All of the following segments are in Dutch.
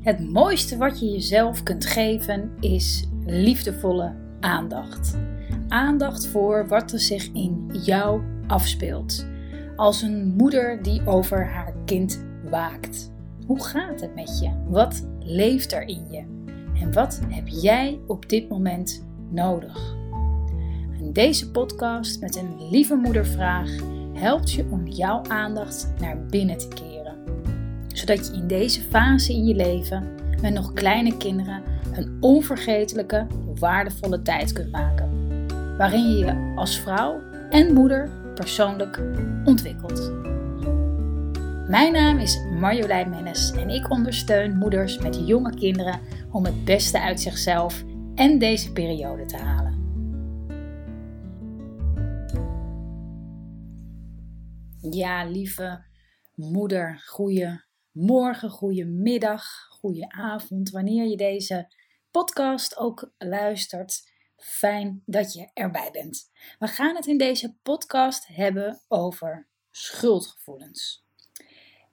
Het mooiste wat je jezelf kunt geven is liefdevolle aandacht. Aandacht voor wat er zich in jou afspeelt. Als een moeder die over haar kind waakt. Hoe gaat het met je? Wat leeft er in je? En wat heb jij op dit moment nodig? En deze podcast met een lieve moedervraag helpt je om jouw aandacht naar binnen te keren zodat je in deze fase in je leven met nog kleine kinderen een onvergetelijke, waardevolle tijd kunt maken. Waarin je je als vrouw en moeder persoonlijk ontwikkelt. Mijn naam is Marjolein Mennes en ik ondersteun moeders met jonge kinderen om het beste uit zichzelf en deze periode te halen. Ja, lieve moeder, goeie morgen, goede middag, goede avond, wanneer je deze podcast ook luistert. Fijn dat je erbij bent. We gaan het in deze podcast hebben over schuldgevoelens.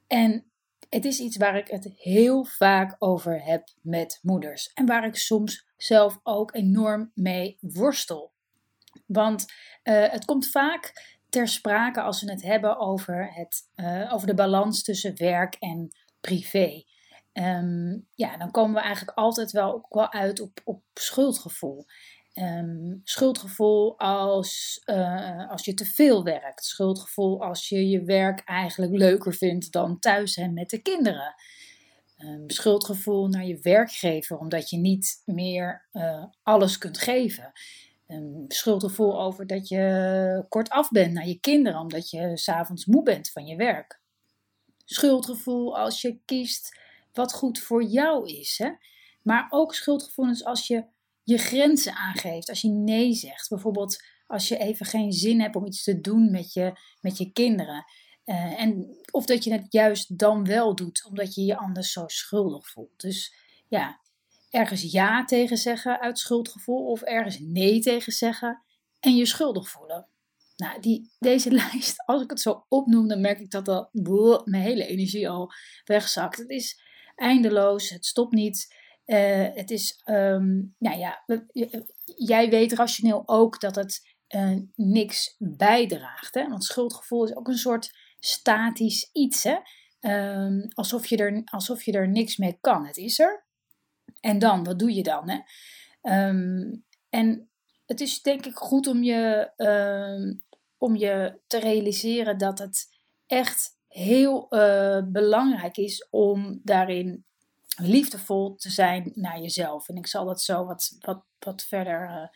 En het is iets waar ik het heel vaak over heb met moeders en waar ik soms zelf ook enorm mee worstel. Want uh, het komt vaak ter sprake als we het hebben over, het, uh, over de balans tussen werk en privé. Um, ja, dan komen we eigenlijk altijd wel, ook wel uit op, op schuldgevoel. Um, schuldgevoel als, uh, als je te veel werkt. Schuldgevoel als je je werk eigenlijk leuker vindt dan thuis zijn met de kinderen. Um, schuldgevoel naar je werkgever omdat je niet meer uh, alles kunt geven. Um, schuldgevoel over dat je kort af bent naar je kinderen omdat je s'avonds moe bent van je werk schuldgevoel als je kiest wat goed voor jou is. Hè? Maar ook schuldgevoelens als je je grenzen aangeeft, als je nee zegt. Bijvoorbeeld als je even geen zin hebt om iets te doen met je, met je kinderen. Uh, en, of dat je het juist dan wel doet, omdat je je anders zo schuldig voelt. Dus ja, ergens ja tegen zeggen uit schuldgevoel of ergens nee tegen zeggen en je schuldig voelen. Nou, die, deze lijst, als ik het zo opnoem, dan merk ik dat al, mijn hele energie al wegzakt. Het is eindeloos, het stopt niet. Uh, het is, um, nou ja, jij weet rationeel ook dat het uh, niks bijdraagt. Hè? Want schuldgevoel is ook een soort statisch iets. Hè? Um, alsof, je er, alsof je er niks mee kan. Het is er. En dan, wat doe je dan? Hè? Um, en het is denk ik goed om je om je te realiseren dat het echt heel uh, belangrijk is om daarin liefdevol te zijn naar jezelf. En ik zal dat zo wat, wat, wat verder, uh,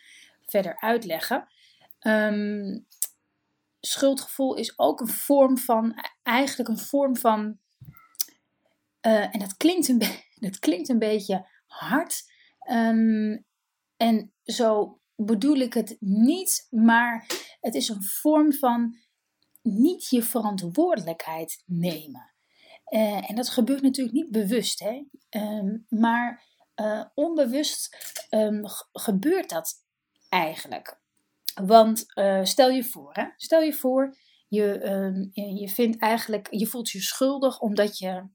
verder uitleggen. Um, schuldgevoel is ook een vorm van, eigenlijk een vorm van, uh, en dat klinkt een, dat klinkt een beetje hard. Um, en zo bedoel ik het niet, maar het is een vorm van niet je verantwoordelijkheid nemen. Uh, en dat gebeurt natuurlijk niet bewust, hè? Um, maar uh, onbewust um, gebeurt dat eigenlijk. Want uh, stel je voor, hè? stel je voor, je, je vindt eigenlijk, je voelt je schuldig omdat je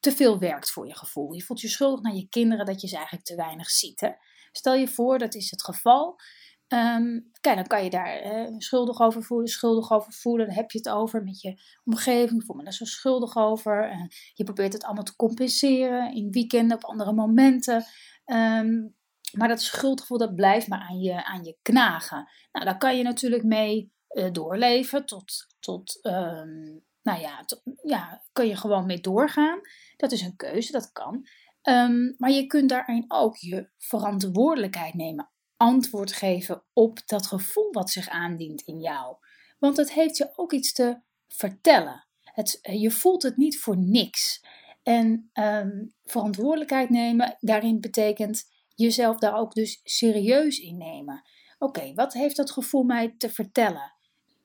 te veel werkt voor je gevoel. Je voelt je schuldig naar je kinderen dat je ze eigenlijk te weinig ziet. Hè? Stel je voor, dat is het geval. Um, kijk, dan kan je daar uh, schuldig over voelen, schuldig over voelen. Dan heb je het over met je omgeving. Voel me daar zo schuldig over. Uh, je probeert het allemaal te compenseren in weekenden, op andere momenten. Um, maar dat schuldgevoel, dat blijft maar aan je, aan je knagen. Nou, daar kan je natuurlijk mee uh, doorleven tot, tot um, nou ja, ja, kun je gewoon mee doorgaan. Dat is een keuze, dat kan. Um, maar je kunt daarin ook je verantwoordelijkheid nemen. Antwoord geven op dat gevoel wat zich aandient in jou. Want het heeft je ook iets te vertellen. Het, je voelt het niet voor niks. En um, verantwoordelijkheid nemen, daarin betekent jezelf daar ook dus serieus in nemen. Oké, wat heeft dat gevoel mij te vertellen?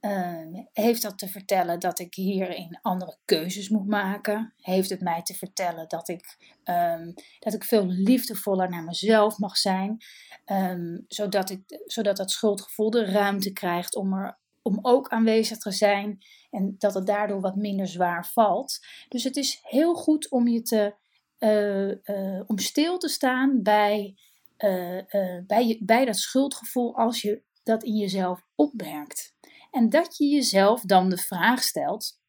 Uh, heeft dat te vertellen dat ik hierin andere keuzes moet maken? Heeft het mij te vertellen dat ik, um, dat ik veel liefdevoller naar mezelf mag zijn? Um, zodat, ik, zodat dat schuldgevoel de ruimte krijgt om, er, om ook aanwezig te zijn en dat het daardoor wat minder zwaar valt. Dus het is heel goed om je te om stil te staan bij, bij, je, bij dat schuldgevoel als je dat in jezelf opmerkt. En dat je jezelf dan de vraag stelt: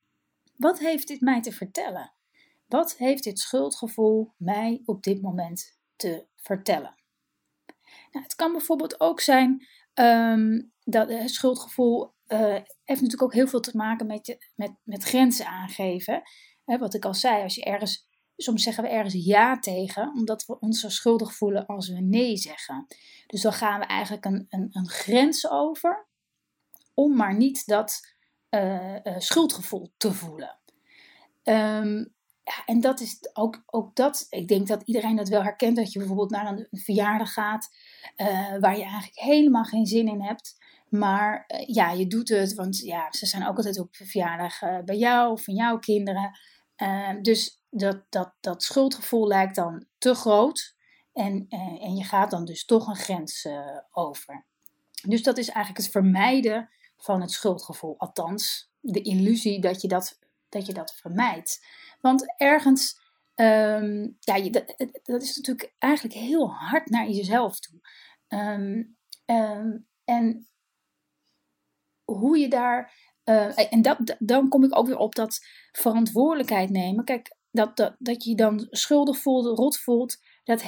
wat heeft dit mij te vertellen? Wat heeft dit schuldgevoel mij op dit moment te vertellen? Nou, het kan bijvoorbeeld ook zijn um, dat het schuldgevoel uh, heeft natuurlijk ook heel veel te maken met, met, met grenzen aangeven. wat ik al zei, als je ergens, soms zeggen we ergens ja tegen, omdat we ons zo schuldig voelen als we nee zeggen. Dus dan gaan we eigenlijk een, een, een grens over, om maar niet dat uh, uh, schuldgevoel te voelen. Um, ja, en dat is ook, ook dat. Ik denk dat iedereen dat wel herkent. Dat je bijvoorbeeld naar een, verjaardag gaat. Uh, waar je eigenlijk helemaal geen zin in hebt. Maar ja, je doet het. Want ja, ze zijn ook altijd op verjaardag bij jou of van jouw kinderen. dus dat, dat, dat schuldgevoel lijkt dan te groot. En, en je gaat dan dus toch een grens over. Dus dat is eigenlijk het vermijden van het schuldgevoel. Althans, de illusie dat je dat, dat, je dat vermijdt. Want ergens, ehm, ja, dat, is natuurlijk eigenlijk heel hard naar jezelf toe. Ehm, ehm, en hoe je daar. Uh, en dat, dan kom ik ook weer op dat verantwoordelijkheid nemen. Kijk, dat, dat, dat je je dan schuldig voelt, rot voelt, dat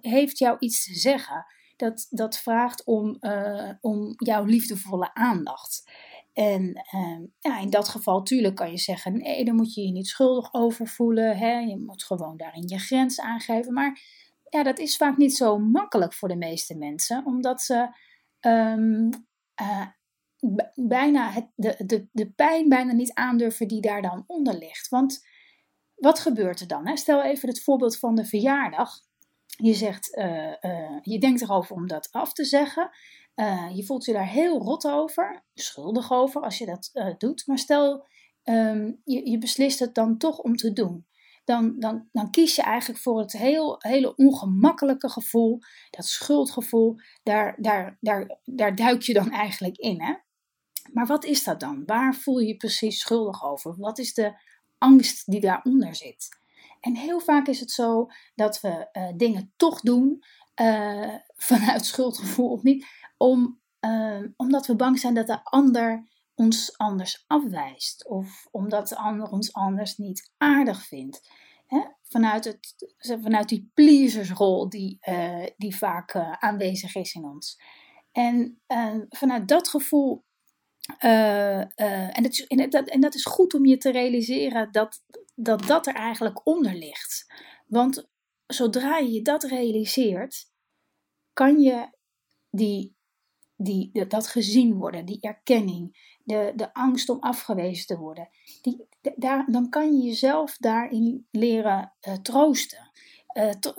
heeft jou iets te zeggen. Dat, dat vraagt om, uh, om jouw liefdevolle aandacht. En ehm, ja, in dat geval, tuurlijk kan je zeggen: nee, dan moet je je niet schuldig over voelen. Hè? Je moet gewoon daarin je grens aangeven. Maar ja, dat is vaak niet zo makkelijk voor de meeste mensen, omdat ze um, uh, bijna het, de, de, de pijn bijna niet aandurven die daar dan onder ligt. Want wat gebeurt er dan? Hè? Stel even het voorbeeld van de verjaardag. Je zegt, uh, uh, je denkt erover om dat af te zeggen. Uh, je voelt je daar heel rot over, schuldig over als je dat doet. Maar stel, um, je, je, beslist het dan toch om te doen. Dan, dan, dan kies je eigenlijk voor het heel, hele ongemakkelijke gevoel, dat schuldgevoel. Daar, daar, daar, daar duik je dan eigenlijk in. Hè? Maar wat is dat dan? Waar voel je je precies schuldig over? Wat is de angst die daaronder zit? En heel vaak is het zo dat we uh, dingen toch doen vanuit schuldgevoel of niet, om, ehm, omdat we bang zijn dat de ander ons anders afwijst. Of omdat de ander ons anders niet aardig vindt. Vanuit, het, vanuit die pleasersrol die, uh, die vaak aanwezig is in ons. En vanuit dat gevoel. En, het, en, dat, en dat is goed om je te realiseren dat, dat dat er eigenlijk onder ligt. Want zodra je dat realiseert, kan je die die, dat gezien worden, die erkenning, de, de angst om afgewezen te worden, die, daar, dan kan je jezelf daarin leren uh, troosten.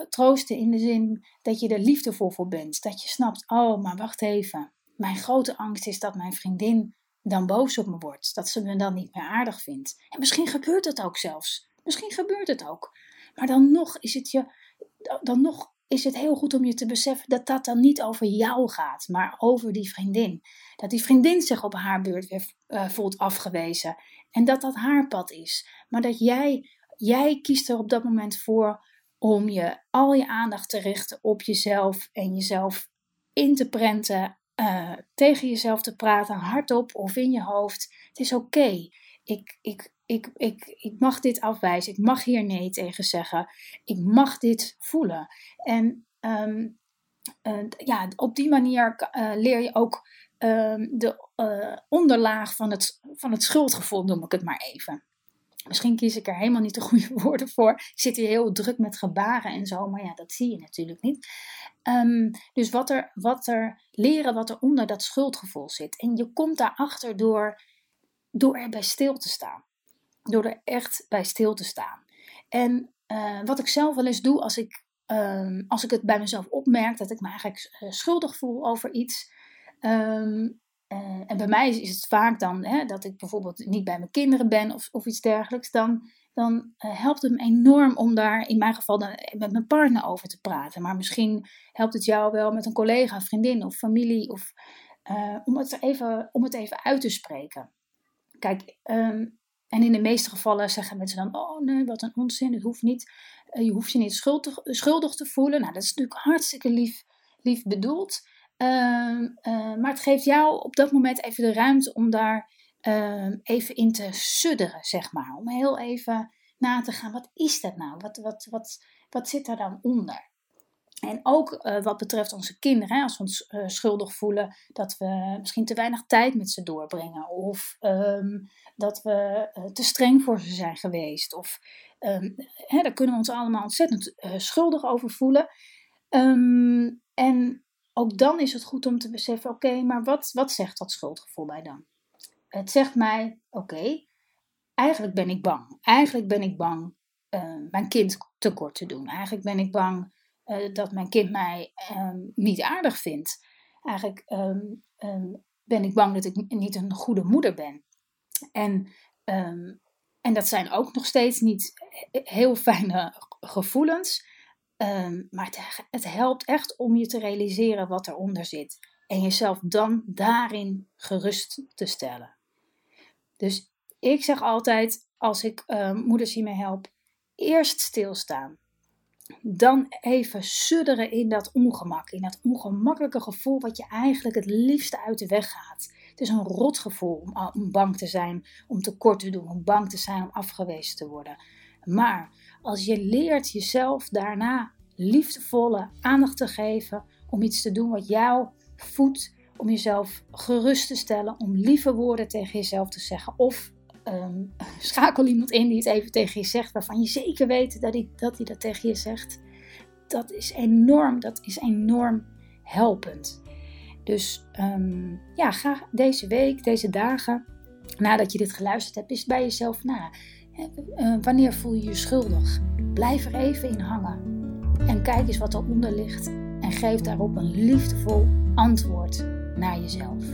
Troosten in de zin dat je er liefdevol voor bent. Dat je snapt, oh, maar wacht even. Mijn grote angst is dat mijn vriendin dan boos op me wordt. Dat ze me dan niet meer aardig vindt. En misschien gebeurt het ook zelfs. Misschien gebeurt het ook. Maar dan nog is het je, dan nog is het heel goed om je te beseffen dat dat dan niet over jou gaat, maar over die vriendin. Dat die vriendin zich op haar beurt uh, voelt afgewezen en dat dat haar pad is. Maar dat jij, jij kiest er op dat moment voor om je al je aandacht te richten op jezelf en jezelf in te prenten, uh, tegen jezelf te praten, hardop of in je hoofd. Het is oké. Ik, ik, ik, ik, ik mag dit afwijzen. Ik mag hier nee tegen zeggen. Ik mag dit voelen. En ehm, eh, ja, op die manier uh, leer je ook ehm, de onderlaag van het, van het schuldgevoel, noem ik het maar even. Misschien kies ik er helemaal niet de goede woorden voor. Ik zit hier heel druk met gebaren en zo, maar ja, dat zie je natuurlijk niet. Um, dus wat er, wat er leren wat er onder dat schuldgevoel zit. En je komt daarachter door, door erbij stil te staan. Door er echt bij stil te staan. En uh, wat ik zelf wel eens doe als ik, um, als ik het bij mezelf opmerk dat ik me eigenlijk uh, schuldig voel over iets. Um, uh, en bij mij is, het vaak dan hè, dat ik bijvoorbeeld niet bij mijn kinderen ben of, of iets dergelijks. Dan, dan helpt het me enorm om daar in mijn geval dan, met mijn partner over te praten. Maar misschien helpt het jou wel met een collega, vriendin of familie. Of, om, het even, om het even uit te spreken. Kijk, um, en in de meeste gevallen zeggen mensen dan: Oh nee, wat een onzin, het hoeft niet. je hoeft je niet schuldig, schuldig te voelen. Nou, dat is natuurlijk hartstikke lief, lief bedoeld. Ehm, maar het geeft jou op dat moment even de ruimte om daar ehm, even in te sudderen, zeg maar. Om heel even na te gaan, wat is dat nou? Wat, wat, wat, wat zit daar dan onder? En ook uh, wat betreft onze kinderen, hè, als we ons uh, schuldig voelen dat we misschien te weinig tijd met ze doorbrengen, of um, dat we te streng voor ze zijn geweest, of hè, daar kunnen we ons allemaal ontzettend schuldig over voelen. En ook dan is het goed om te beseffen: oké, maar wat, wat zegt dat schuldgevoel mij dan? Het zegt mij: oké, eigenlijk ben ik bang. Eigenlijk ben ik bang mijn kind tekort te doen. Eigenlijk ben ik bang uh, dat mijn kind mij um, niet aardig vindt. Eigenlijk um, um, ben ik bang dat ik niet een goede moeder ben. En, en dat zijn ook nog steeds niet heel fijne gevoelens. Maar het, helpt echt om je te realiseren wat eronder zit. En jezelf dan daarin gerust te stellen. Dus ik zeg altijd, als ik moeders hiermee help, eerst stilstaan dan even sudderen in dat ongemak, in dat ongemakkelijke gevoel wat je eigenlijk het liefste uit de weg gaat. Het is een rotgevoel om, om bang te zijn, om tekort te doen, om bang te zijn om afgewezen te worden. Maar als je leert jezelf daarna liefdevolle aandacht te geven om iets te doen wat jou voedt, om jezelf gerust te stellen, om lieve woorden tegen jezelf te zeggen of um, schakel iemand in die het even tegen je zegt, waarvan je zeker weet dat hij dat, dat tegen je zegt. Dat is enorm, dat is enorm helpend. Dus um, ja, ga deze week, deze dagen, nadat je dit geluisterd hebt, is bij jezelf na. Uh, wanneer voel je je schuldig? Blijf er even in hangen. En kijk eens wat eronder ligt. En geef daarop een liefdevol antwoord naar jezelf.